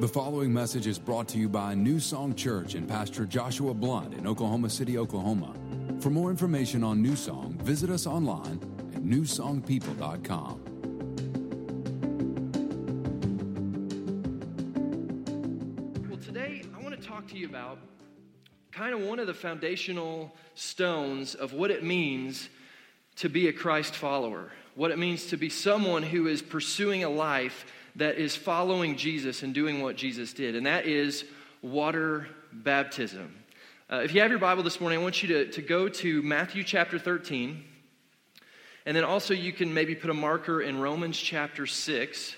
The following message is brought to you by New Song Church and Pastor Joshua Blunt in Oklahoma City, Oklahoma. For more information on New Song, visit us online at newsongpeople.com. Well, today I want to talk to you about kind of one of the foundational stones of what it means to be a Christ follower, what it means to be someone who is pursuing a life that is following Jesus and doing what Jesus did, and that is water baptism. Uh, if you have your Bible this morning, I want you to, to go to Matthew chapter 13. And then also, you can maybe put a marker in Romans chapter 6.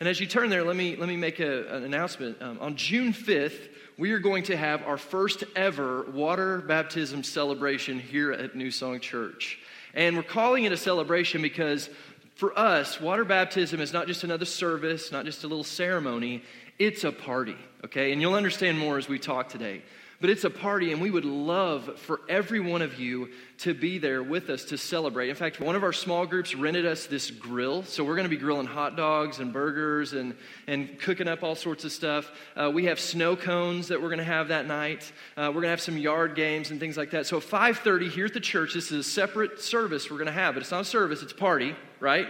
And as you turn there, let me, let me make a, an announcement. Um, on June 5th, we are going to have our first ever water baptism celebration here at New Song Church. And we're calling it a celebration because for us, water baptism is not just another service, not just a little ceremony, it's a party, okay? And you'll understand more as we talk today. But it's a party, and we would love for every one of you to be there with us to celebrate. In fact, one of our small groups rented us this grill. So we're going to be grilling hot dogs and burgers and, and cooking up all sorts of stuff. Uh, we have snow cones that we're going to have that night. Uh, we're going to have some yard games and things like that. So at 5.30 here at the church, this is a separate service we're going to have. But it's not a service, it's a party, right?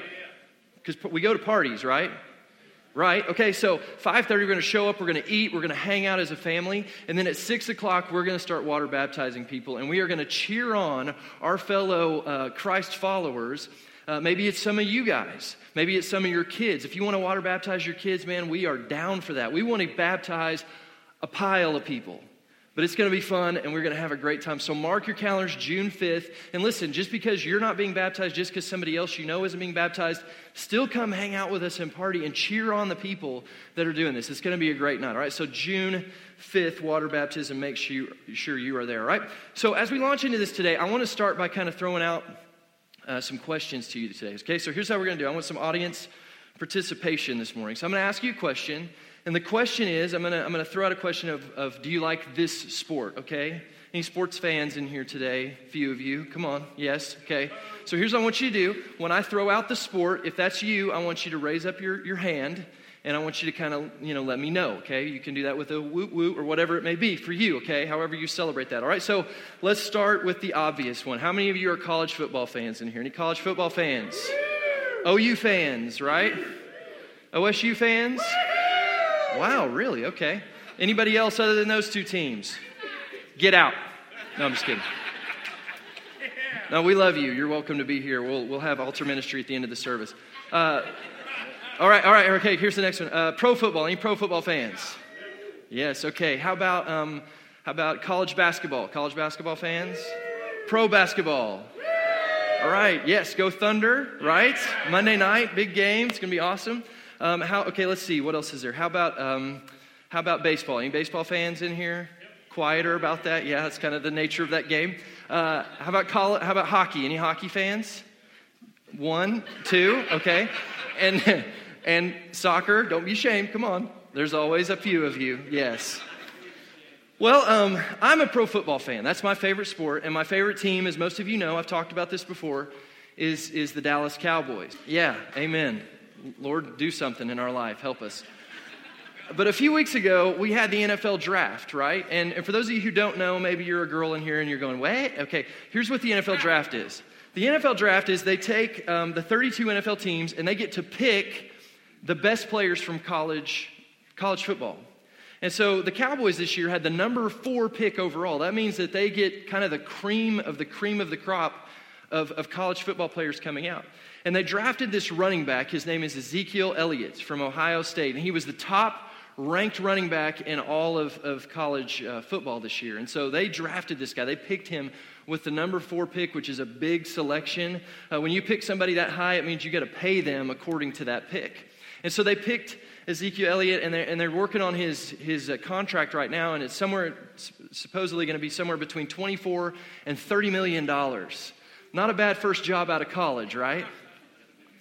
Because we go to parties, right? Right? Okay, so 5.30, we're going to show up, we're going to eat, we're going to hang out as a family, and then at 6 o'clock, we're going to start water baptizing people, and we are going to cheer on our fellow uh, Christ followers. Uh, maybe it's some of you guys. Maybe it's some of your kids. If you want to water baptize your kids, man, we are down for that. We want to baptize a pile of people. But it's going to be fun and we're going to have a great time. So mark your calendars June 5th. And listen, just because you're not being baptized, just because somebody else you know isn't being baptized, still come hang out with us and party and cheer on the people that are doing this. It's going to be a great night, all right? So June 5th, water baptism, make sure you, sure you are there, all right? So as we launch into this today, I want to start by kind of throwing out uh, some questions to you today. Okay, so here's how we're going to do I want some audience participation this morning. So I'm going to ask you a question and the question is I'm going to I'm gonna throw out a question of, of do you like this sport, okay? Any sports fans in here today? A few of you. Come on. Yes. Okay. So here's what I want you to do. When I throw out the sport, if that's you, I want you to raise up your, your hand and I want you to kind of, you know, let me know, okay? You can do that with a woot woot or whatever it may be for you, okay? However you celebrate that, all right? So let's start with the obvious one. How many of you are college football fans in here? Any college football fans? OU fans, right? OSU fans? Wow, really? Okay. Anybody else other than those two teams? Get out. No, I'm just kidding. No, we love you. You're welcome to be here. We'll, we'll have altar ministry at the end of the service. Uh, all right, all right, okay, here's the next one. Uh, pro football. Any pro football fans? Yes, okay. How about, um, how about college basketball? College basketball fans? Pro basketball. All right, yes, go Thunder, right? Monday night, big game. It's going to be awesome. Um, how, okay, let's see. What else is there? How about, um, how about baseball? Any baseball fans in here? Quieter about that? Yeah, that's kind of the nature of that game. Uh, how, about how about hockey? Any hockey fans? One, two, okay. And, and soccer, don't be ashamed. Come on. There's always a few of you. Yes. Well, um, I'm a pro football fan. That's my favorite sport. And my favorite team, as most of you know, I've talked about this before, is, is the Dallas Cowboys. Yeah, amen. Lord, do something in our life. Help us. But a few weeks ago, we had the NFL draft, right? And, and for those of you who don't know, maybe you're a girl in here and you're going, wait, okay, here's what the NFL draft is. The NFL draft is they take um, the 32 NFL teams and they get to pick the best players from college, college football. And so the Cowboys this year had the number four pick overall. That means that they get kind of the cream of the cream of the crop of, of college football players coming out. And they drafted this running back. His name is Ezekiel Elliott from Ohio State. And he was the top ranked running back in all of, of college uh, football this year. And so they drafted this guy. They picked him with the number four pick, which is a big selection. Uh, when you pick somebody that high, it means you got to pay them according to that pick. And so they picked Ezekiel Elliott, and they're, and they're working on his, his uh, contract right now, and it's somewhere, supposedly going to be somewhere between 24 and 30 million dollars. Not a bad first job out of college, right?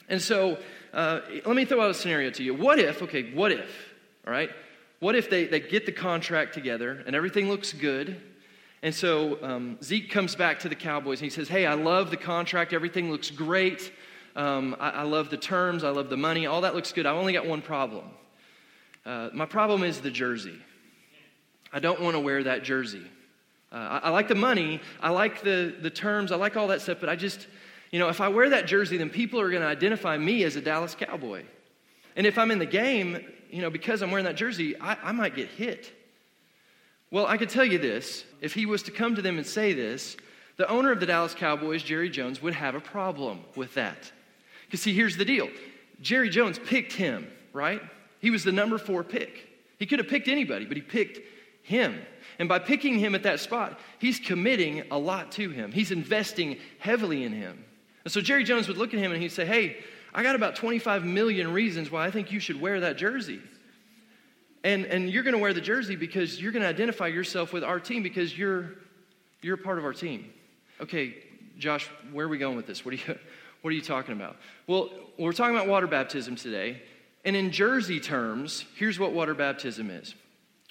And so uh, let me throw out a scenario to you. What if, okay, what if, all right? What if they, they get the contract together and everything looks good? And so um, Zeke comes back to the Cowboys and he says, Hey, I love the contract. Everything looks great. Um, I, I love the terms. I love the money. All that looks good. I've only got one problem. Uh, my problem is the jersey. I don't want to wear that jersey. Uh, I, I, like the money, I like the, the terms, I like all that stuff, but I just, you know, if I wear that jersey, then people are going to identify me as a Dallas Cowboy. And if I'm in the game, you know, because I'm wearing that jersey, I, I might get hit. Well, I could tell you this if he was to come to them and say this, the owner of the Dallas Cowboys, Jerry Jones, would have a problem with that. Because, see, here's the deal Jerry Jones picked him, right? He was the number four pick. He could have picked anybody, but he picked him. And by picking him at that spot, he's committing a lot to him. He's investing heavily in him. And so Jerry Jones would look at him and he'd say, Hey, I got about 25 million reasons why I think you should wear that jersey. And, and you're going to wear the jersey because you're going to identify yourself with our team because you're, you're part of our team. Okay, Josh, where are we going with this? What are you, what are you talking about? Well, we're talking about water baptism today. And in Jersey terms, here's what water baptism is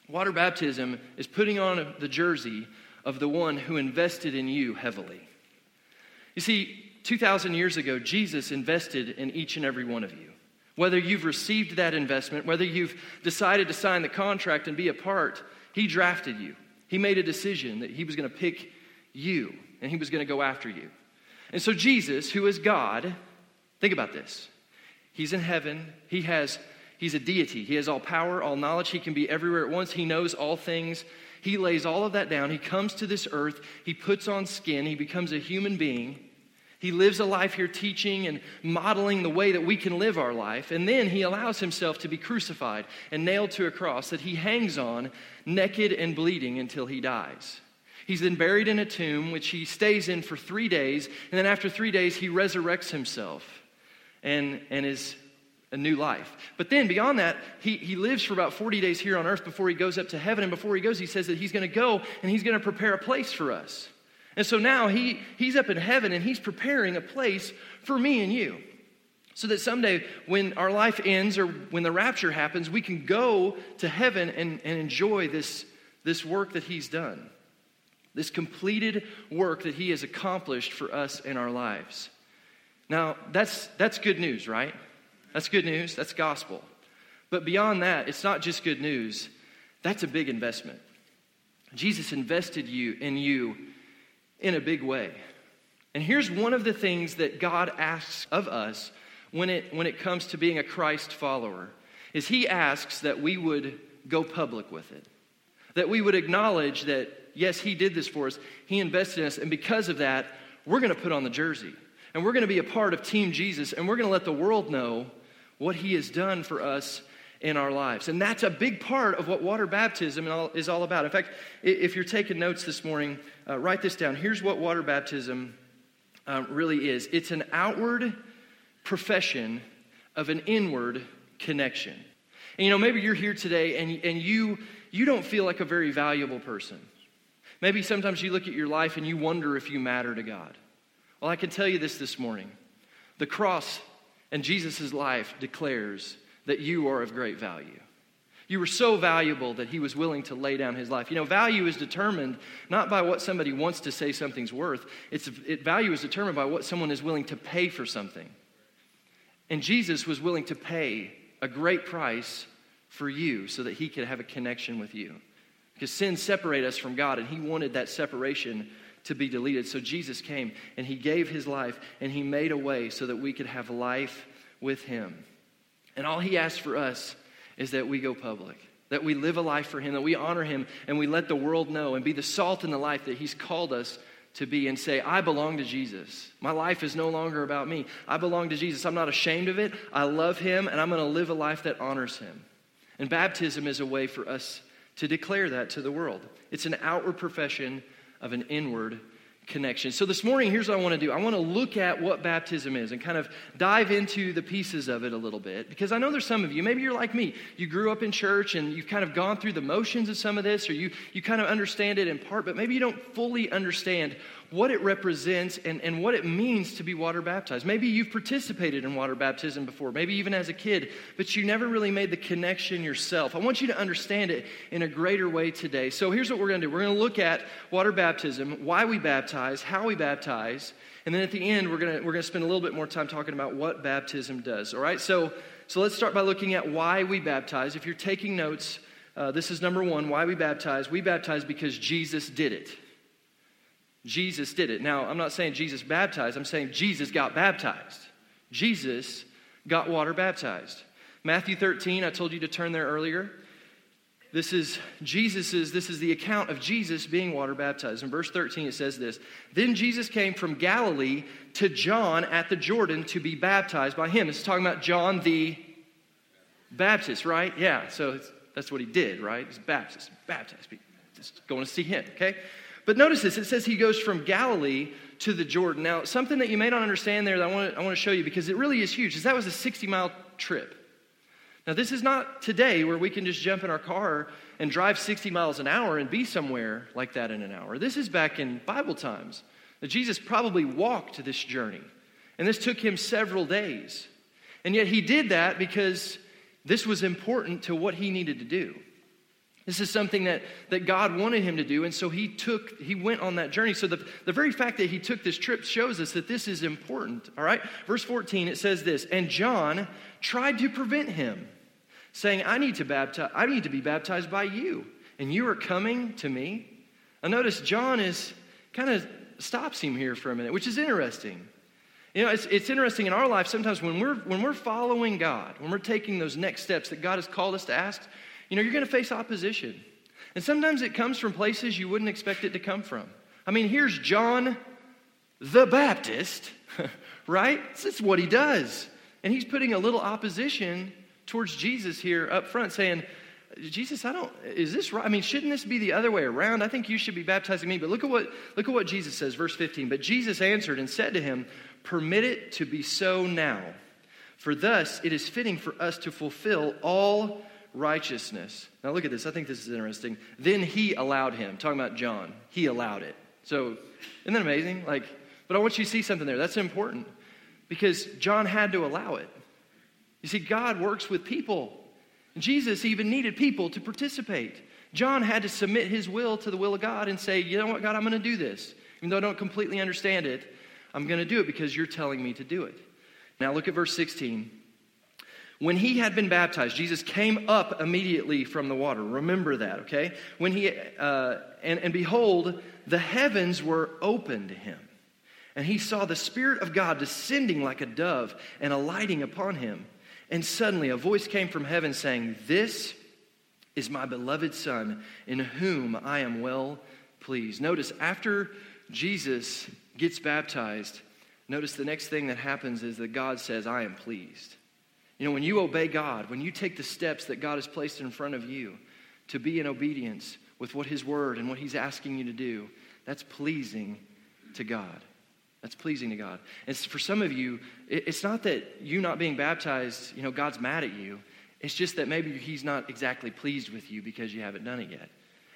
water baptism is putting on the jersey of the one who invested in you heavily. You see, 2,000 years ago, Jesus invested in each and every one of you. Whether you've received that investment, whether you've decided to sign the contract and be a part, He drafted you. He made a decision that He was going to pick you and He was going to go after you. And so, Jesus, who is God, think about this. He's in heaven. He has, he's a deity. He has all power, all knowledge. He can be everywhere at once. He knows all things. He lays all of that down. He comes to this earth. He puts on skin. He becomes a human being. He lives a life here teaching and modeling the way that we can live our life. And then he allows himself to be crucified and nailed to a cross that he hangs on, naked and bleeding, until he dies. He's then buried in a tomb, which he stays in for three days. And then after three days, he resurrects himself and, and is a new life. But then beyond that, he, he lives for about 40 days here on earth before he goes up to heaven. And before he goes, he says that he's going to go and he's going to prepare a place for us. And so now he, he's up in heaven and he's preparing a place for me and you. So that someday when our life ends or when the rapture happens, we can go to heaven and, and enjoy this, this work that he's done. This completed work that he has accomplished for us in our lives. Now, that's, that's good news, right? That's good news. That's gospel. But beyond that, it's not just good news. That's a big investment. Jesus invested you in you in a big way. And here's one of the things that God asks of us when it, when it comes to being a Christ follower is he asks that we would go public with it. That we would acknowledge that, yes, he did this for us. He invested in us. And because of that, we're going to put on the jersey. And we're going to be a part of Team Jesus. And we're going to let the world know what he has done for us in our lives. And that's a big part of what water baptism is all about. In fact, if you're taking notes this morning, uh, write this down. Here's what water baptism uh, really is it's an outward profession of an inward connection. And you know, maybe you're here today and, and you, you don't feel like a very valuable person. Maybe sometimes you look at your life and you wonder if you matter to God. Well, I can tell you this this morning. The cross and Jesus' life declares that you are of great value. You were so valuable that he was willing to lay down his life. You know, value is determined not by what somebody wants to say something's worth, it's, it, value is determined by what someone is willing to pay for something. And Jesus was willing to pay a great price for you so that he could have a connection with you. Because sin separated us from God, and he wanted that separation to be deleted. So Jesus came and he gave his life and he made a way so that we could have life with him. And all he asks for us is that we go public, that we live a life for him, that we honor him, and we let the world know and be the salt in the life that he's called us to be and say, I belong to Jesus. My life is no longer about me. I belong to Jesus. I'm not ashamed of it. I love him, and I'm going to live a life that honors him. And baptism is a way for us to declare that to the world. It's an outward profession of an inward connection. So, this morning, here's what I want to do I want to look at what baptism is and kind of dive into the pieces of it a little bit. Because I know there's some of you, maybe you're like me, you grew up in church and you've kind of gone through the motions of some of this, or you, you kind of understand it in part, but maybe you don't fully understand what it represents and, and what it means to be water baptized. Maybe you've participated in water baptism before, maybe even as a kid, but you never really made the connection yourself. I want you to understand it in a greater way today. So here's what we're going to do we're going to look at water baptism, why we baptize, how we baptize, and then at the end, we're going to, we're going to spend a little bit more time talking about what baptism does. All right? So, So let's start by looking at why we baptize. If you're taking notes, uh, this is number one why we baptize. We baptize because Jesus did it. Jesus did it. Now, I'm not saying Jesus baptized, I'm saying Jesus got baptized. Jesus got water baptized. Matthew 13, I told you to turn there earlier. This is Jesus's, this is the account of Jesus being water baptized. In verse 13, it says this Then Jesus came from Galilee to John at the Jordan to be baptized by him. Is talking about John the Baptist, right? Yeah, so that's what he did, right? He's Baptist, baptized. Just going to see him, okay? But notice this it says he goes from Galilee to the Jordan. Now, something that you may not understand there that I want to, I want to show you because it really is huge is that was a 60 mile trip. Now, this is not today where we can just jump in our car and drive 60 miles an hour and be somewhere like that in an hour. This is back in Bible times. That Jesus probably walked this journey, and this took him several days. And yet he did that because this was important to what he needed to do. This is something that, that God wanted him to do, and so he took, he went on that journey. So the, the very fact that he took this trip shows us that this is important. All right? Verse 14, it says this, and John tried to prevent him, saying, I need to baptize, I need to be baptized by you, and you are coming to me. I notice John is kind of stops him here for a minute, which is interesting. You know, it's, it's interesting in our life sometimes when we're when we're following God, when we're taking those next steps that God has called us to ask, you know, you're going to face opposition. And sometimes it comes from places you wouldn't expect it to come from. I mean, here's John the Baptist, right? This is what he does. And he's putting a little opposition towards Jesus here up front, saying, Jesus, I don't, is this right? I mean, shouldn't this be the other way around? I think you should be baptizing me. But look at what, look at what Jesus says, verse 15. But Jesus answered and said to him, Permit it to be so now, for thus it is fitting for us to fulfill all righteousness. Now, look at this. I think this is interesting. Then he allowed him. Talking about John. He allowed it. So, isn't that amazing? Like, but I want you to see something there. That's important because John had to allow it. You see, God works with people. Jesus even needed people to participate. John had to submit his will to the will of God and say, You know what, God, I'm going to do this. Even though I don't completely understand it, I'm going to do it because you're telling me to do it. Now, look at verse 16. When he had been baptized, Jesus came up immediately from the water. Remember that, okay? When he, uh, and, and behold, the heavens were opened to him. And he saw the Spirit of God descending like a dove and alighting upon him. And suddenly a voice came from heaven saying, This is my beloved Son, in whom I am well pleased. Notice, after Jesus gets baptized, notice the next thing that happens is that God says, I am pleased. You know, when you obey God, when you take the steps that God has placed in front of you to be in obedience with what His Word and what He's asking you to do, that's pleasing to God. That's pleasing to God. And for some of you, it's not that you not being baptized, you know, God's mad at you. It's just that maybe He's not exactly pleased with you because you haven't done it yet.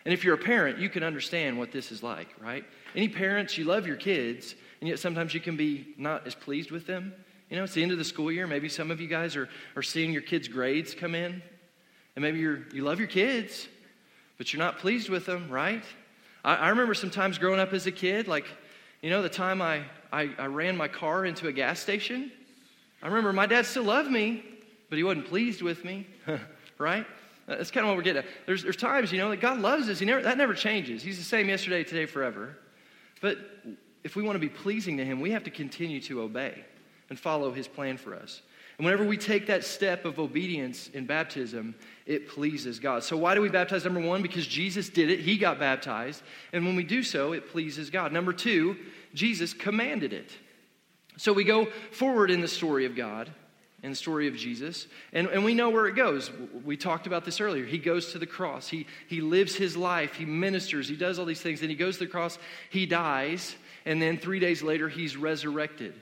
And if you're a parent, you can understand what this is like, right? Any parents, you love your kids, and yet sometimes you can be not as pleased with them. You know, it's the end of the school year. Maybe some of you guys are, are seeing your kids' grades come in. And maybe you're, you love your kids, but you're not pleased with them, right? I, I remember sometimes growing up as a kid, like, you know, the time I, I, I ran my car into a gas station. I remember my dad still loved me, but he wasn't pleased with me, right? That's kind of what we're getting at. There's, there's times, you know, that God loves us. He never, that never changes. He's the same yesterday, today, forever. But if we want to be pleasing to Him, we have to continue to obey and follow his plan for us. And whenever we take that step of obedience in baptism, it pleases God. So, why do we baptize? Number one, because Jesus did it, he got baptized. And when we do so, it pleases God. Number two, Jesus commanded it. So, we go forward in the story of God, in the story of Jesus, and, and we know where it goes. We talked about this earlier. He goes to the cross, he, he lives his life, he ministers, he does all these things. Then he goes to the cross, he dies, and then three days later, he's resurrected.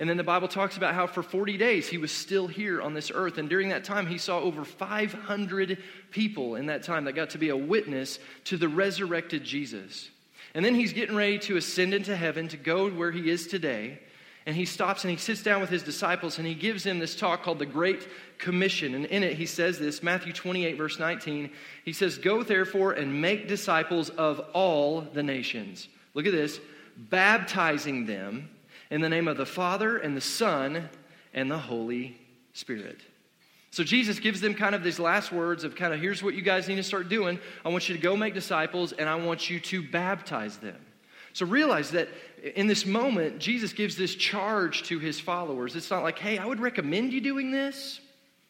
And then the Bible talks about how for 40 days he was still here on this earth. And during that time, he saw over 500 people in that time that got to be a witness to the resurrected Jesus. And then he's getting ready to ascend into heaven to go where he is today. And he stops and he sits down with his disciples and he gives them this talk called the Great Commission. And in it, he says this Matthew 28, verse 19. He says, Go therefore and make disciples of all the nations. Look at this, baptizing them in the name of the Father and the Son and the Holy Spirit. So Jesus gives them kind of these last words of kind of here's what you guys need to start doing. I want you to go make disciples and I want you to baptize them. So realize that in this moment, Jesus gives this charge to his followers. It's not like, hey, I would recommend you doing this.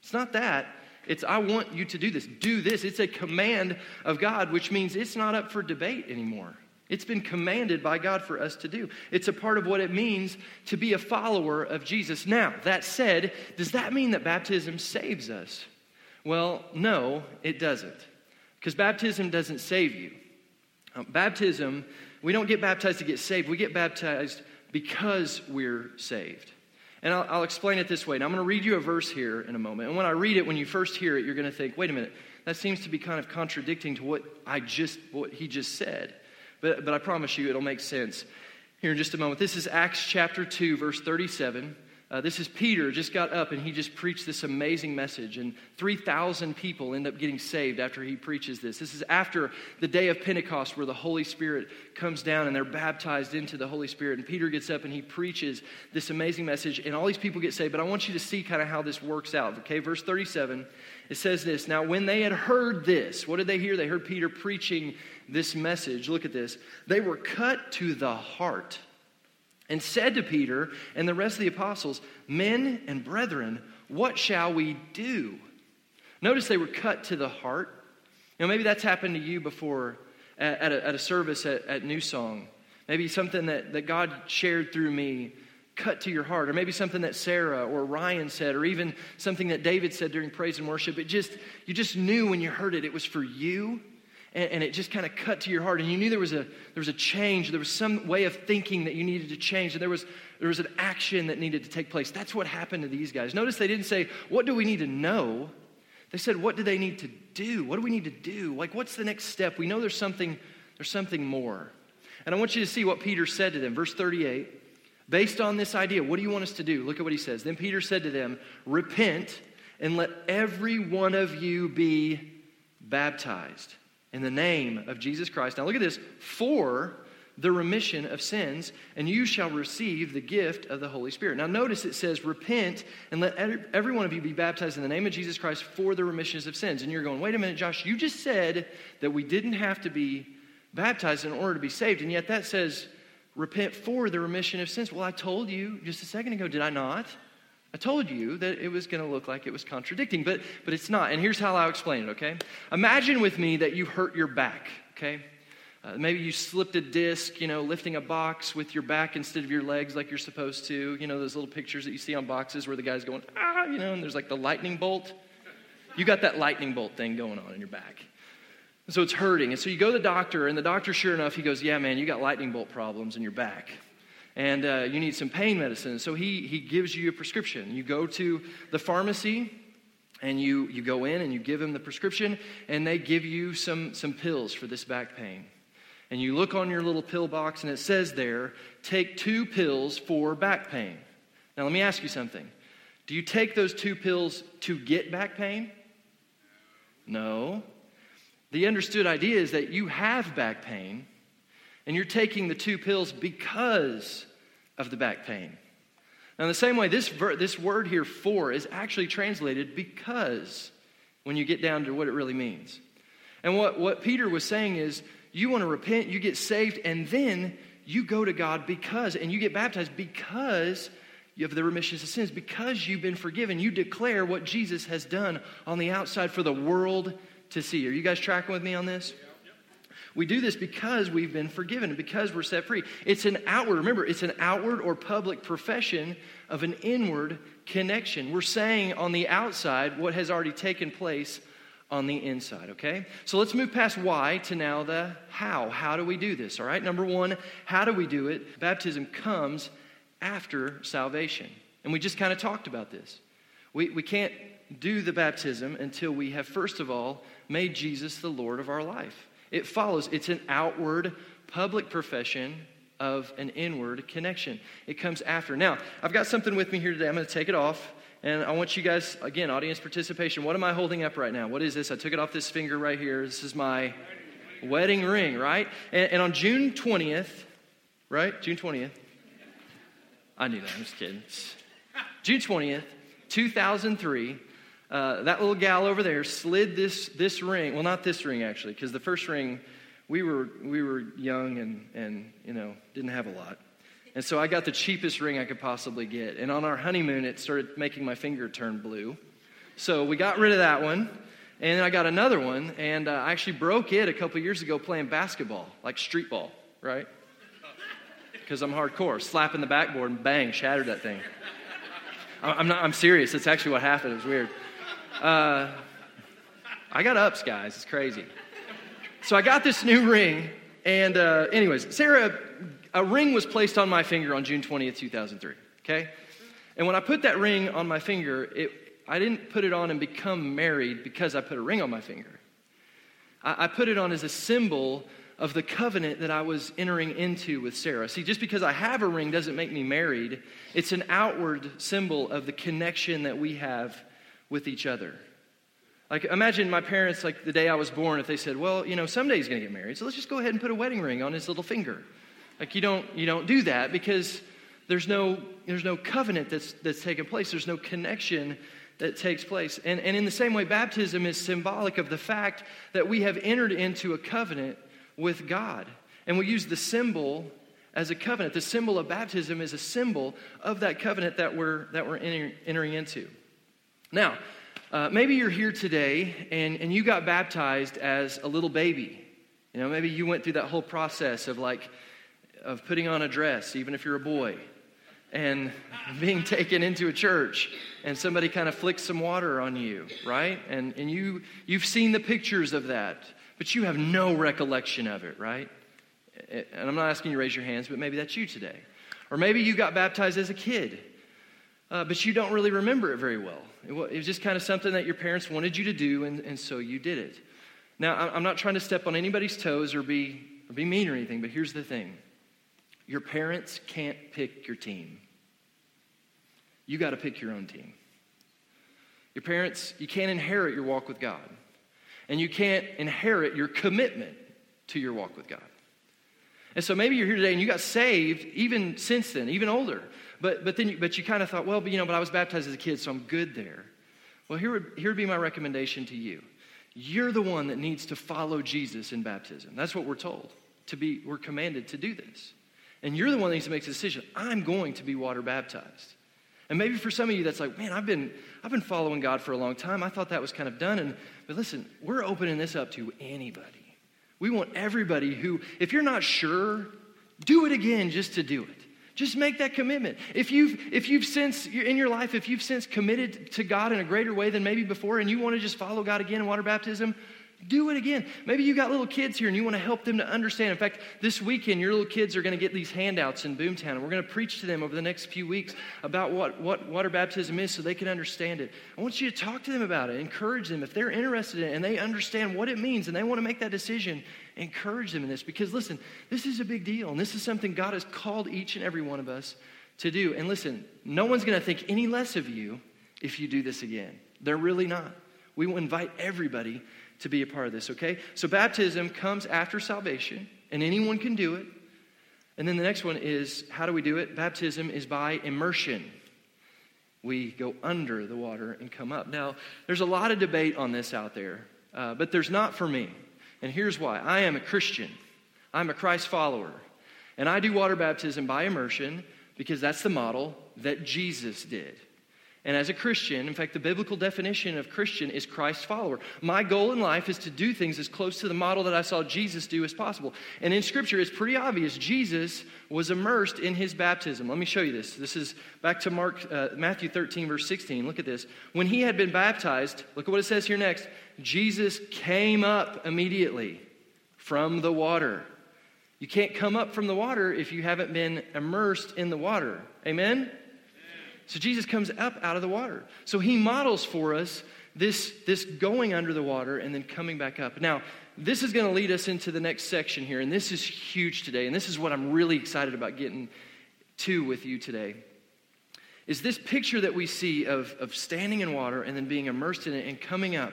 It's not that. It's, I want you to do this. Do this. It's a command of God, which means it's not up for debate anymore. It's been commanded by God for us to do. It's a part of what it means to be a follower of Jesus. Now, that said, does that mean that baptism saves us? Well, no, it doesn't. Because baptism doesn't save you. Um, baptism, we don't get baptized to get saved, we get baptized because we're saved. And I'll, I'll explain it this way. Now, I'm going to read you a verse here in a moment. And when I read it, when you first hear it, you're going to think, wait a minute, that seems to be kind of contradicting to what I just, what he just said. But, but I promise you it'll make sense here in just a moment. This is Acts chapter 2, verse 37. Uh, this is Peter just got up and he just preached this amazing message, and 3,000 people end up getting saved after he preaches this. This is after the day of Pentecost where the Holy Spirit comes down and they're baptized into the Holy Spirit. And Peter gets up and he preaches this amazing message, and all these people get saved. But I want you to see kind of how this works out. Okay, verse 37, it says this Now, when they had heard this, what did they hear? They heard Peter preaching this message, look at this. They were cut to the heart and said to Peter and the rest of the apostles, Men and brethren, what shall we do? Notice they were cut to the heart. You know, maybe that's happened to you before at, at, a, at a, service at, at New Song. Maybe something that, that God shared through me cut to your heart, or maybe something that Sarah or Ryan said, or even something that David said during praise and worship. It just you just knew when you heard it, it was for you and, and it just kind of cut to your heart. And you knew there was, a, there was a change, there was some way of thinking that you needed to change, and there was, there was an action that needed to take place. That's what happened to these guys. Notice they didn't say, What do we need to know? They said, What do they need to do? What do we need to do? Like, what's the next step? We know there's something, there's something more. And I want you to see what Peter said to them. Verse 38. Based on this idea, what do you want us to do? Look at what he says. Then Peter said to them, Repent and let every one of you be baptized in the name of Jesus Christ. Now look at this for the remission of sins, and you shall receive the gift of the Holy Spirit. Now, notice it says, Repent and let every one of you be baptized in the name of Jesus Christ for the remissions of sins. And you're going, Wait a minute, Josh, you just said that we didn't have to be baptized in order to be saved, and yet that says, Repent for the remission of sins. Well, I told you just a second ago, did I not? I told you that it was going to look like it was contradicting, but, but it's not. And here's how I'll explain it, okay? Imagine with me that you hurt your back, okay? Uh, maybe you slipped a disc, you know, lifting a box with your back instead of your legs like you're supposed to. You know, those little pictures that you see on boxes where the guy's going, ah, you know, and there's like the lightning bolt. You got that lightning bolt thing going on in your back. And so it's hurting. And so you go to the doctor, and the doctor, sure enough, he goes, yeah, man, you got lightning bolt problems in your back and uh, you need some pain medicine. So he, he gives you a prescription. You go to the pharmacy and you, you go in and you give them the prescription, and they give you some, some pills for this back pain. And you look on your little pill box, and it says there, take two pills for back pain. Now, let me ask you something. Do you take those two pills to get back pain? No. The understood idea is that you have back pain, and you're taking the two pills because of the back pain. Now, the same way, this, ver- this word here, for, is actually translated because when you get down to what it really means. And what, what Peter was saying is, you want to repent, you get saved, and then you go to God because, and you get baptized because you have the remission of sins, because you've been forgiven. You declare what Jesus has done on the outside for the world to see. Are you guys tracking with me on this? We do this because we've been forgiven, because we're set free. It's an outward, remember, it's an outward or public profession of an inward connection. We're saying on the outside what has already taken place on the inside, okay? So let's move past why to now the how. How do we do this, all right? Number one, how do we do it? Baptism comes after salvation. And we just kind of talked about this. We, we can't do the baptism until we have, first of all, made Jesus the Lord of our life. It follows, it's an outward public profession of an inward connection. It comes after. Now, I've got something with me here today. I'm going to take it off. And I want you guys, again, audience participation. What am I holding up right now? What is this? I took it off this finger right here. This is my wedding ring, right? And, and on June 20th, right? June 20th. I knew that. I'm just kidding. June 20th, 2003, uh, that little gal over there slid this, this ring. Well, not this ring, actually, because the first ring, we were, we were young and, and, you know, didn't have a lot. And so I got the cheapest ring I could possibly get. And on our honeymoon, it started making my finger turn blue. So we got rid of that one. And then I got another one, and uh, I actually broke it a couple years ago playing basketball, like street ball, right? Because I'm hardcore. Slapping the backboard and bang, shattered that thing. I'm, not, I'm serious. That's actually what happened. It was weird. Uh, I got ups, guys. It's crazy. So I got this new ring, and uh, anyways, Sarah, a ring was placed on my finger on June 20th, 2003. Okay? And when I put that ring on my finger, it, I didn't put it on and become married because I put a ring on my finger. I, I put it on as a symbol of the covenant that I was entering into with Sarah. See, just because I have a ring doesn't make me married, it's an outward symbol of the connection that we have with each other. Like, imagine my parents, like the day I was born, if they said, Well, you know, someday he's going to get married, so let's just go ahead and put a wedding ring on his little finger. Like, you don't, you don't do that because there's no, there's no covenant that's, that's taken place, there's no connection that takes place. And, and in the same way, baptism is symbolic of the fact that we have entered into a covenant with God. And we use the symbol as a covenant. The symbol of baptism is a symbol of that covenant that we're, that we're enter, entering into. Now, uh, maybe you're here today and, and you got baptized as a little baby. You know, maybe you went through that whole process of like, of putting on a dress, even if you're a boy, and being taken into a church and somebody kind of flicks some water on you, right? And, and you, you've seen the pictures of that, but you have no recollection of it, right? And I'm not asking you to raise your hands, but maybe that's you today. Or maybe you got baptized as a kid, uh, but you don't really remember it very well. It was just kind of something that your parents wanted you to do, and, and so you did it. Now, I'm not trying to step on anybody's toes or be, or be mean or anything, but here's the thing your parents can't pick your team. You got to pick your own team. Your parents, you can't inherit your walk with God. And you can't inherit your commitment to your walk with God. And so maybe you're here today and you got saved even since then, even older. But, but then you, but you kind of thought, well, but, you know, but I was baptized as a kid, so I'm good there. Well, here would, here would be my recommendation to you. You're the one that needs to follow Jesus in baptism. That's what we're told. To be, we're commanded to do this. And you're the one that needs to make the decision. I'm going to be water baptized. And maybe for some of you, that's like, man, I've been, I've been following God for a long time. I thought that was kind of done. And, but listen, we're opening this up to anybody. We want everybody who, if you're not sure, do it again just to do it. Just make that commitment. If you've, if you've since, in your life, if you've since committed to God in a greater way than maybe before and you want to just follow God again in water baptism, do it again. Maybe you got little kids here and you want to help them to understand. In fact, this weekend, your little kids are going to get these handouts in Boomtown, and we're going to preach to them over the next few weeks about what, what water baptism is so they can understand it. I want you to talk to them about it, encourage them. If they're interested in it and they understand what it means and they want to make that decision, encourage them in this. Because listen, this is a big deal, and this is something God has called each and every one of us to do. And listen, no one's going to think any less of you if you do this again. They're really not. We will invite everybody to be a part of this, okay? So baptism comes after salvation, and anyone can do it. And then the next one is how do we do it? Baptism is by immersion. We go under the water and come up. Now, there's a lot of debate on this out there, uh, but there's not for me. And here's why I am a Christian, I'm a Christ follower, and I do water baptism by immersion because that's the model that Jesus did. And as a Christian, in fact, the biblical definition of Christian is Christ follower. My goal in life is to do things as close to the model that I saw Jesus do as possible. And in Scripture, it's pretty obvious Jesus was immersed in his baptism. Let me show you this. This is back to Mark, uh, Matthew 13, verse 16. Look at this. When he had been baptized, look at what it says here next. Jesus came up immediately from the water. You can't come up from the water if you haven't been immersed in the water. Amen? So Jesus comes up out of the water. So he models for us this, this going under the water and then coming back up. Now, this is going to lead us into the next section here, and this is huge today, and this is what I'm really excited about getting to with you today. Is this picture that we see of, of standing in water and then being immersed in it and coming up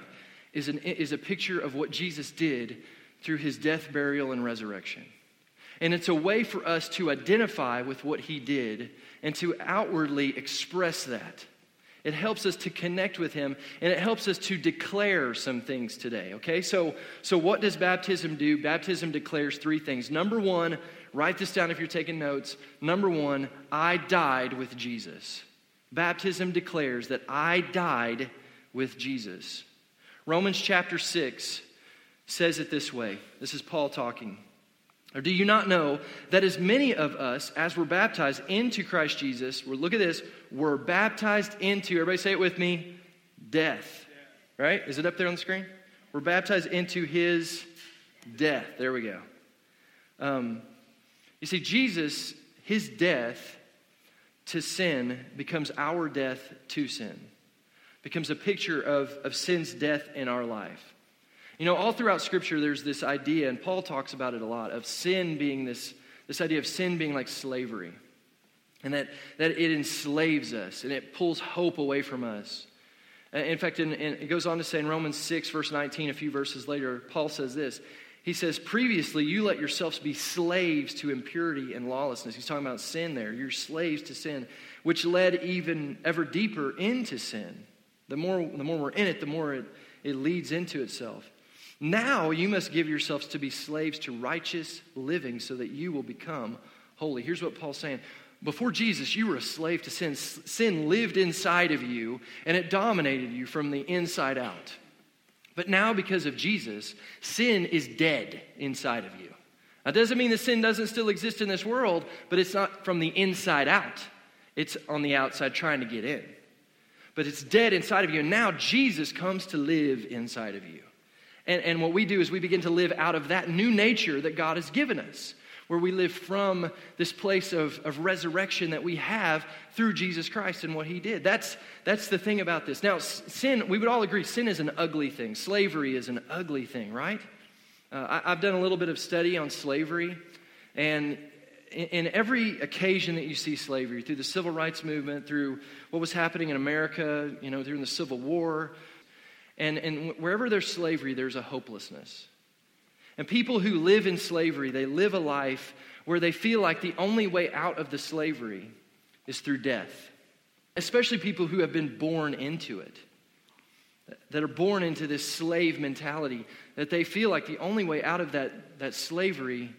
is, an, is a picture of what Jesus did through his death, burial, and resurrection. And it's a way for us to identify with what he did and to outwardly express that. it helps us to connect with Him, and it helps us to declare some things today, okay? So, so what does baptism do? Baptism declares three things. Number one, write this down if you're taking notes. Number one, I died with Jesus. Baptism declares that I died with Jesus. Romans chapter 6 says it this way. This is Paul talking. Or do you not know that as many of us as were baptized into Christ Jesus, we're look at this, were baptized into, everybody say it with me, death. Right? Is it up there on the screen? We're baptized into his death. There we go. Um, you see, Jesus, his death to sin becomes our death to sin, becomes a picture of, of sin's death in our life. You know, all throughout Scripture, there's this idea, and Paul talks about it a lot, of sin being this, this idea of sin being like slavery. And that, that it enslaves us and it pulls hope away from us. In fact, in, in, it goes on to say in Romans 6, verse 19, a few verses later, Paul says this. He says, Previously, you let yourselves be slaves to impurity and lawlessness. He's talking about sin there. You're slaves to sin, which led even ever deeper into sin. The more, the more we're in it, the more it, it leads into itself. Now you must give yourselves to be slaves to righteous living so that you will become holy. Here's what Paul's saying. Before Jesus, you were a slave to sin. Sin lived inside of you and it dominated you from the inside out. But now, because of Jesus, sin is dead inside of you. That doesn't mean that sin doesn't still exist in this world, but it's not from the inside out, it's on the outside trying to get in. But it's dead inside of you. And now Jesus comes to live inside of you. And, and what we do is we begin to live out of that new nature that God has given us, where we live from this place of, of resurrection that we have through Jesus Christ and what he did. That's, that's the thing about this. Now, sin, we would all agree, sin is an ugly thing. Slavery is an ugly thing, right? Uh, I, I've done a little bit of study on slavery, and in every occasion that you see slavery, through the civil rights movement, through what was happening in America, you know, during the Civil War, and, and wherever there's slavery, there's a hopelessness. And people who live in slavery, they live a life where they feel like the only way out of the slavery is through death. Especially people who have been born into it, that are born into this slave mentality, that they feel like the only way out of that, that slavery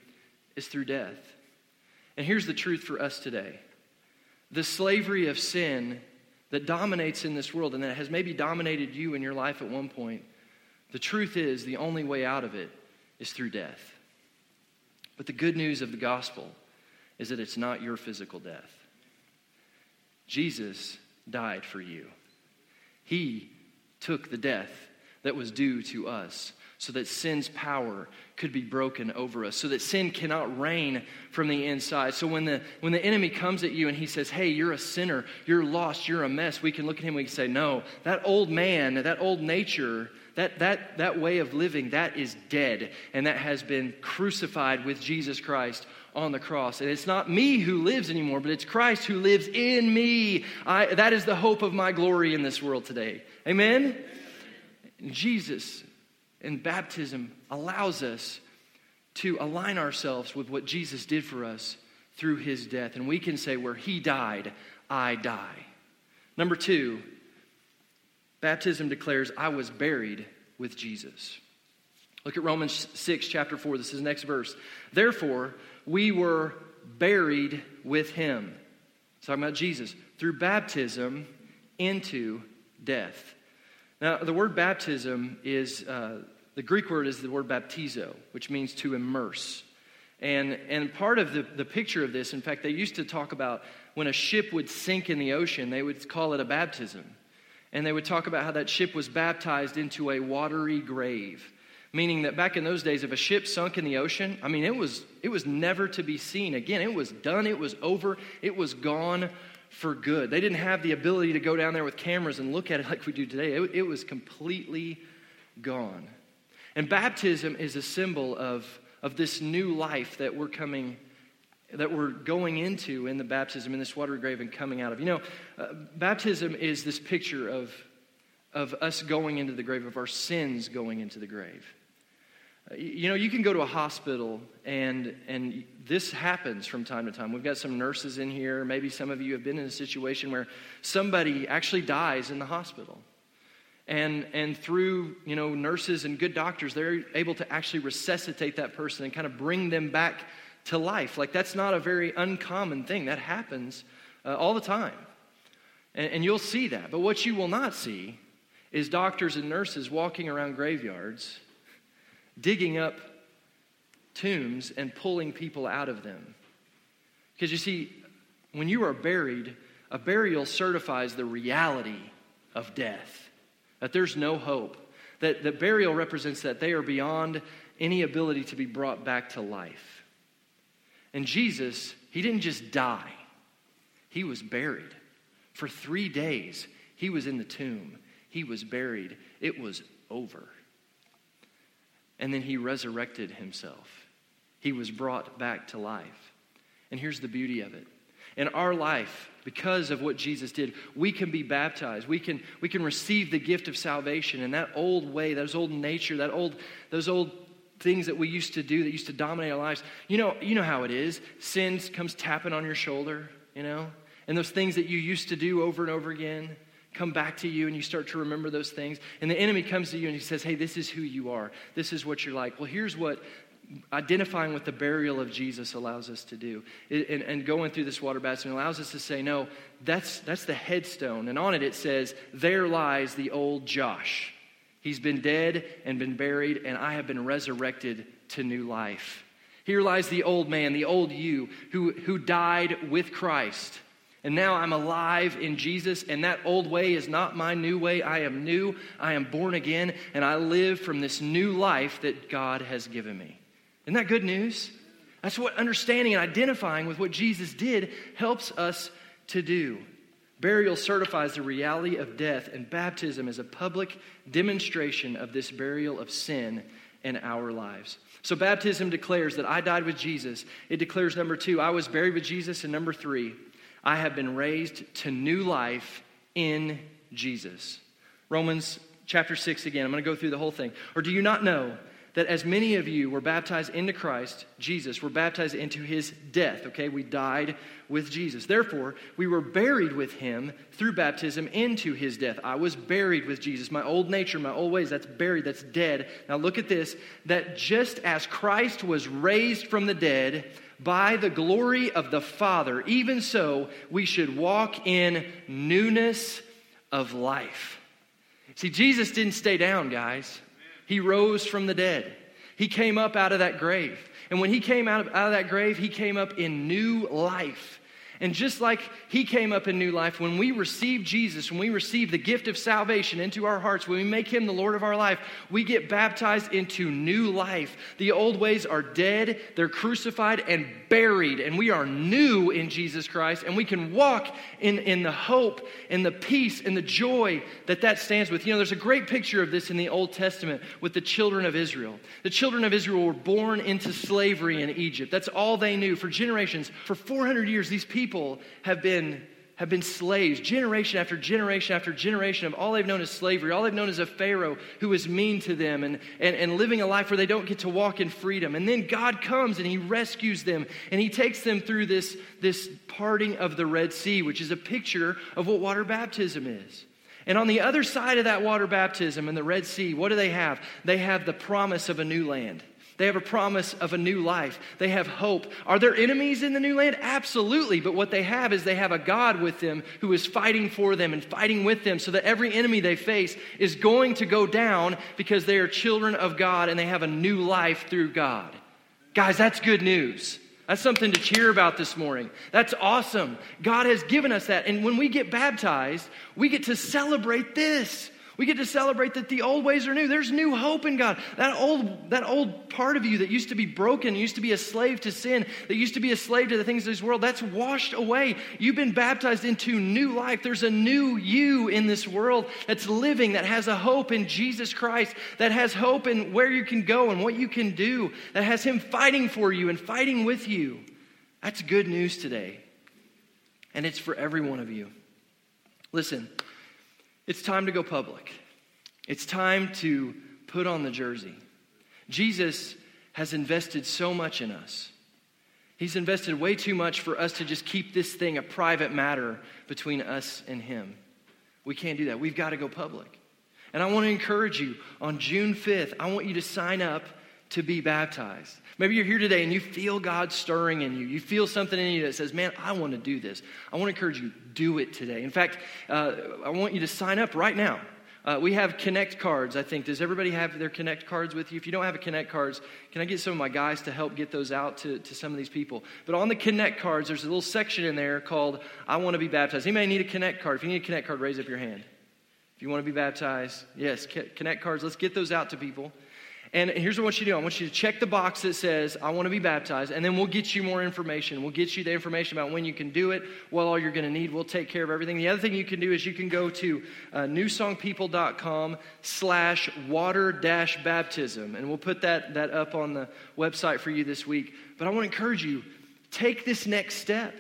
is through death. And here's the truth for us today the slavery of sin that dominates in this world and that has maybe dominated you in your life at one point, the truth is the only way out of it is through death. But the good news of the gospel is that it's not your physical death. Jesus died for you. He took the death that was due to us so that sin's power could be broken over us, so that sin cannot reign from the inside. So when the, when the enemy comes at you and he says, Hey, you're a sinner, you're lost, you're a mess, we can look at him and we can say, No, that old man, that old nature, that, that, that way of living, that is dead, and that has been crucified with Jesus Christ on the cross. And it's not me who lives anymore, but it's Christ who lives in me. I, that is the hope of my glory in this world today. Amen? Jesus and baptism allows us to align ourselves with what Jesus did for us through his death. And we can say, where he died, I die. Number two, baptism declares, I was buried with Jesus. Look at Romans 6, chapter 4. This is the next verse. Therefore, we were buried with him. It's talking about Jesus through baptism into death. Now, the word baptism is, uh, the Greek word is the word baptizo, which means to immerse. And, and part of the, the picture of this, in fact, they used to talk about when a ship would sink in the ocean, they would call it a baptism. And they would talk about how that ship was baptized into a watery grave. Meaning that back in those days, if a ship sunk in the ocean, I mean, it was, it was never to be seen again. It was done, it was over, it was gone for good. They didn't have the ability to go down there with cameras and look at it like we do today. It, it was completely gone. And baptism is a symbol of, of this new life that we're coming that we're going into in the baptism in this watery grave and coming out of. You know, uh, baptism is this picture of, of us going into the grave, of our sins going into the grave. You know, you can go to a hospital and and this happens from time to time. We've got some nurses in here. Maybe some of you have been in a situation where somebody actually dies in the hospital. And, and through you know nurses and good doctors they're able to actually resuscitate that person and kind of bring them back to life like that's not a very uncommon thing that happens uh, all the time and, and you'll see that but what you will not see is doctors and nurses walking around graveyards digging up tombs and pulling people out of them because you see when you are buried a burial certifies the reality of death that there's no hope, that, that burial represents that they are beyond any ability to be brought back to life. And Jesus, he didn't just die, he was buried. For three days, he was in the tomb, he was buried. It was over. And then he resurrected himself. He was brought back to life. And here's the beauty of it in our life, because of what Jesus did, we can be baptized. We can, we can receive the gift of salvation. And that old way, those old nature, that old, those old things that we used to do that used to dominate our lives, you know, you know how it is. Sin comes tapping on your shoulder, you know? And those things that you used to do over and over again come back to you and you start to remember those things. And the enemy comes to you and he says, Hey, this is who you are. This is what you're like. Well, here's what identifying what the burial of Jesus allows us to do. and, and, going through this water baptism allows us to say, no, that's, that's the headstone. And on it, it says, there lies the old Josh. He's been dead and been buried, and I have been resurrected to new life. Here lies the old man, the old you, who, who died with Christ. And now I'm alive in Jesus, and that old way is not my new way. I am new, I am born again, and I live from this new life that God has given me. Isn't that good news? That's what understanding and identifying with what Jesus did helps us to do. Burial certifies the reality of death, and baptism is a public demonstration of this burial of sin in our lives. So, baptism declares that I died with Jesus. It declares, number two, I was buried with Jesus. And number three, I have been raised to new life in Jesus. Romans chapter 6 again. I'm going to go through the whole thing. Or do you not know that as many of you were baptized into Christ, Jesus, were baptized into his death, okay? We died with Jesus. Therefore, we were buried with him through baptism into his death. I was buried with Jesus. My old nature, my old ways, that's buried, that's dead. Now look at this that just as Christ was raised from the dead by the glory of the Father, even so we should walk in newness of life. See, Jesus didn't stay down, guys. He rose from the dead. He came up out of that grave. And when he came out of, out of that grave, he came up in new life. And just like he came up in new life, when we receive Jesus, when we receive the gift of salvation into our hearts, when we make him the Lord of our life, we get baptized into new life. The old ways are dead, they're crucified and buried, and we are new in Jesus Christ, and we can walk in, in the hope and the peace and the joy that that stands with. You know, there's a great picture of this in the Old Testament with the children of Israel. The children of Israel were born into slavery in Egypt. That's all they knew for generations. For 400 years, these people people have been have been slaves, generation after generation after generation of all they've known is slavery. All they've known is a Pharaoh who is mean to them and, and, and living a life where they don't get to walk in freedom. And then God comes and He rescues them and He takes them through this, this parting of the Red Sea, which is a picture of what water baptism is. And on the other side of that water baptism in the Red Sea, what do they have? They have the promise of a new land. They have a promise of a new life. They have hope. Are there enemies in the new land? Absolutely. But what they have is they have a God with them who is fighting for them and fighting with them so that every enemy they face is going to go down because they are children of God and they have a new life through God. Guys, that's good news. That's something to cheer about this morning. That's awesome. God has given us that. And when we get baptized, we get to celebrate this. We get to celebrate that the old ways are new. There's new hope in God. That old, that old part of you that used to be broken, used to be a slave to sin, that used to be a slave to the things of this world, that's washed away. You've been baptized into new life. There's a new you in this world that's living, that has a hope in Jesus Christ, that has hope in where you can go and what you can do, that has Him fighting for you and fighting with you. That's good news today. And it's for every one of you. Listen. It's time to go public. It's time to put on the jersey. Jesus has invested so much in us. He's invested way too much for us to just keep this thing a private matter between us and Him. We can't do that. We've got to go public. And I want to encourage you on June 5th, I want you to sign up to be baptized. Maybe you're here today and you feel God stirring in you. You feel something in you that says, Man, I want to do this. I want to encourage you, do it today. In fact, uh, I want you to sign up right now. Uh, we have Connect cards, I think. Does everybody have their Connect cards with you? If you don't have a Connect cards, can I get some of my guys to help get those out to, to some of these people? But on the Connect cards, there's a little section in there called I Want to Be Baptized. Anybody need a Connect card? If you need a Connect card, raise up your hand. If you want to be baptized, yes, Connect cards. Let's get those out to people. And here's what I want you to do I want you to check the box that says, I want to be baptized, and then we'll get you more information. We'll get you the information about when you can do it, what all you're going to need. We'll take care of everything. The other thing you can do is you can go to uh, newsongpeople.com slash water dash baptism, and we'll put that, that up on the website for you this week. But I want to encourage you take this next step.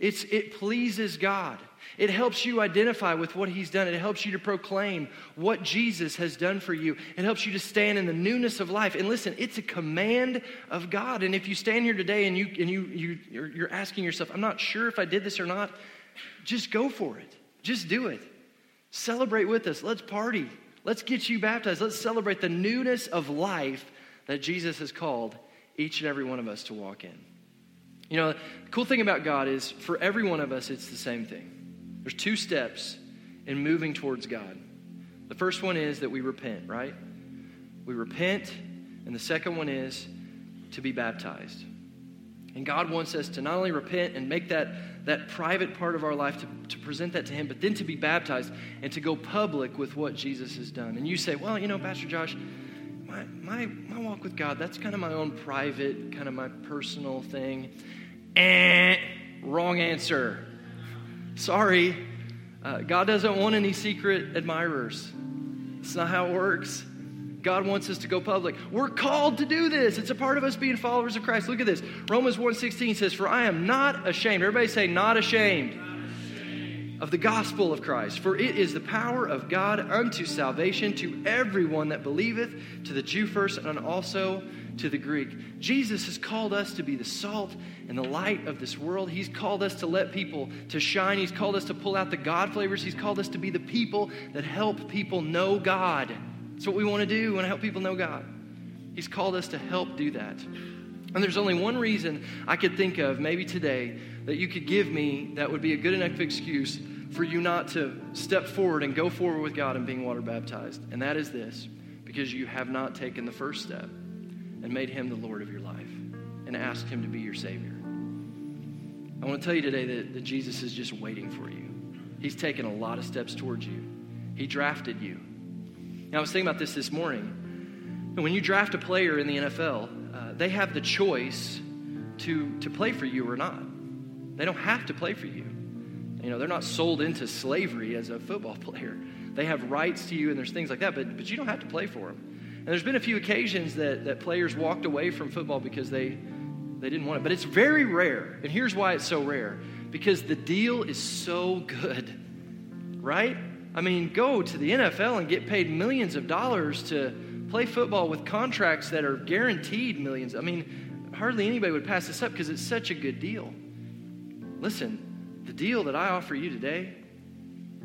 It's, it pleases God. It helps you identify with what He's done. It helps you to proclaim what Jesus has done for you. It helps you to stand in the newness of life. And listen, it's a command of God. And if you stand here today and, you, and you, you, you're, you're asking yourself, I'm not sure if I did this or not, just go for it. Just do it. Celebrate with us. Let's party. Let's get you baptized. Let's celebrate the newness of life that Jesus has called each and every one of us to walk in. You know, the cool thing about God is for every one of us, it's the same thing. There's two steps in moving towards God. The first one is that we repent, right? We repent, and the second one is to be baptized. And God wants us to not only repent and make that, that private part of our life to, to present that to Him, but then to be baptized and to go public with what Jesus has done. And you say, well, you know, Pastor Josh, my, my, my walk with God, that's kind of my own private, kind of my personal thing. Eh, wrong answer. Sorry, uh, God doesn't want any secret admirers. It's not how it works. God wants us to go public. We're called to do this. It's a part of us being followers of Christ. Look at this. Romans 1:16 says, "For I am not ashamed." Everybody say not ashamed. Of the gospel of Christ, for it is the power of God unto salvation to everyone that believeth, to the Jew first and also to the Greek. Jesus has called us to be the salt and the light of this world. He's called us to let people to shine. He's called us to pull out the God flavors. He's called us to be the people that help people know God. That's what we want to do. We want to help people know God. He's called us to help do that. And there's only one reason I could think of, maybe today, that you could give me that would be a good enough excuse for you not to step forward and go forward with God and being water baptized. And that is this because you have not taken the first step and made him the Lord of your life and asked him to be your Savior. I want to tell you today that, that Jesus is just waiting for you. He's taken a lot of steps towards you, He drafted you. Now, I was thinking about this this morning. And when you draft a player in the NFL, they have the choice to, to play for you or not. They don't have to play for you. You know, they're not sold into slavery as a football player. They have rights to you and there's things like that, but, but you don't have to play for them. And there's been a few occasions that, that players walked away from football because they, they didn't want it. But it's very rare. And here's why it's so rare because the deal is so good, right? I mean, go to the NFL and get paid millions of dollars to play football with contracts that are guaranteed millions. I mean, hardly anybody would pass this up because it's such a good deal. Listen, the deal that I offer you today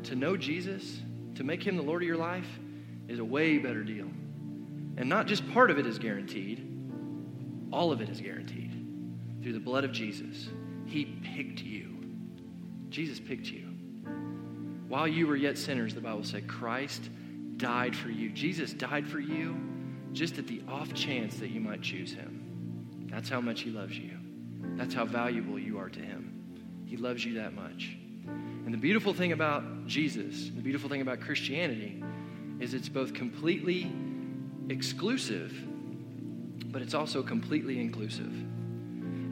to know Jesus, to make him the Lord of your life, is a way better deal. And not just part of it is guaranteed, all of it is guaranteed through the blood of Jesus. He picked you. Jesus picked you. While you were yet sinners, the Bible said, Christ died for you. Jesus died for you just at the off chance that you might choose him. That's how much he loves you. That's how valuable you are to him. He loves you that much. And the beautiful thing about Jesus, the beautiful thing about Christianity, is it's both completely exclusive, but it's also completely inclusive.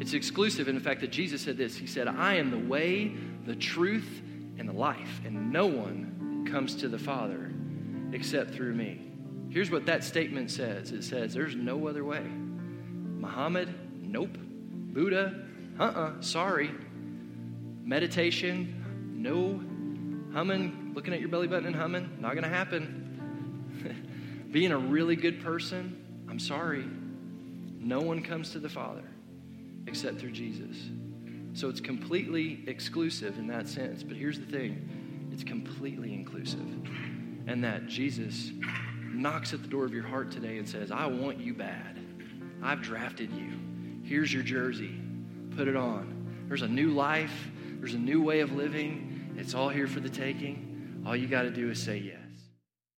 It's exclusive in the fact that Jesus said this He said, I am the way, the truth, and the life, and no one comes to the Father except through me. Here's what that statement says it says, There's no other way. Muhammad, nope. Buddha, uh uh-uh, uh, sorry. Meditation, no. Humming, looking at your belly button and humming, not gonna happen being a really good person, I'm sorry. No one comes to the Father except through Jesus. So it's completely exclusive in that sense. But here's the thing it's completely inclusive. And that Jesus knocks at the door of your heart today and says, I want you bad. I've drafted you. Here's your jersey. Put it on. There's a new life, there's a new way of living. It's all here for the taking. All you got to do is say yes.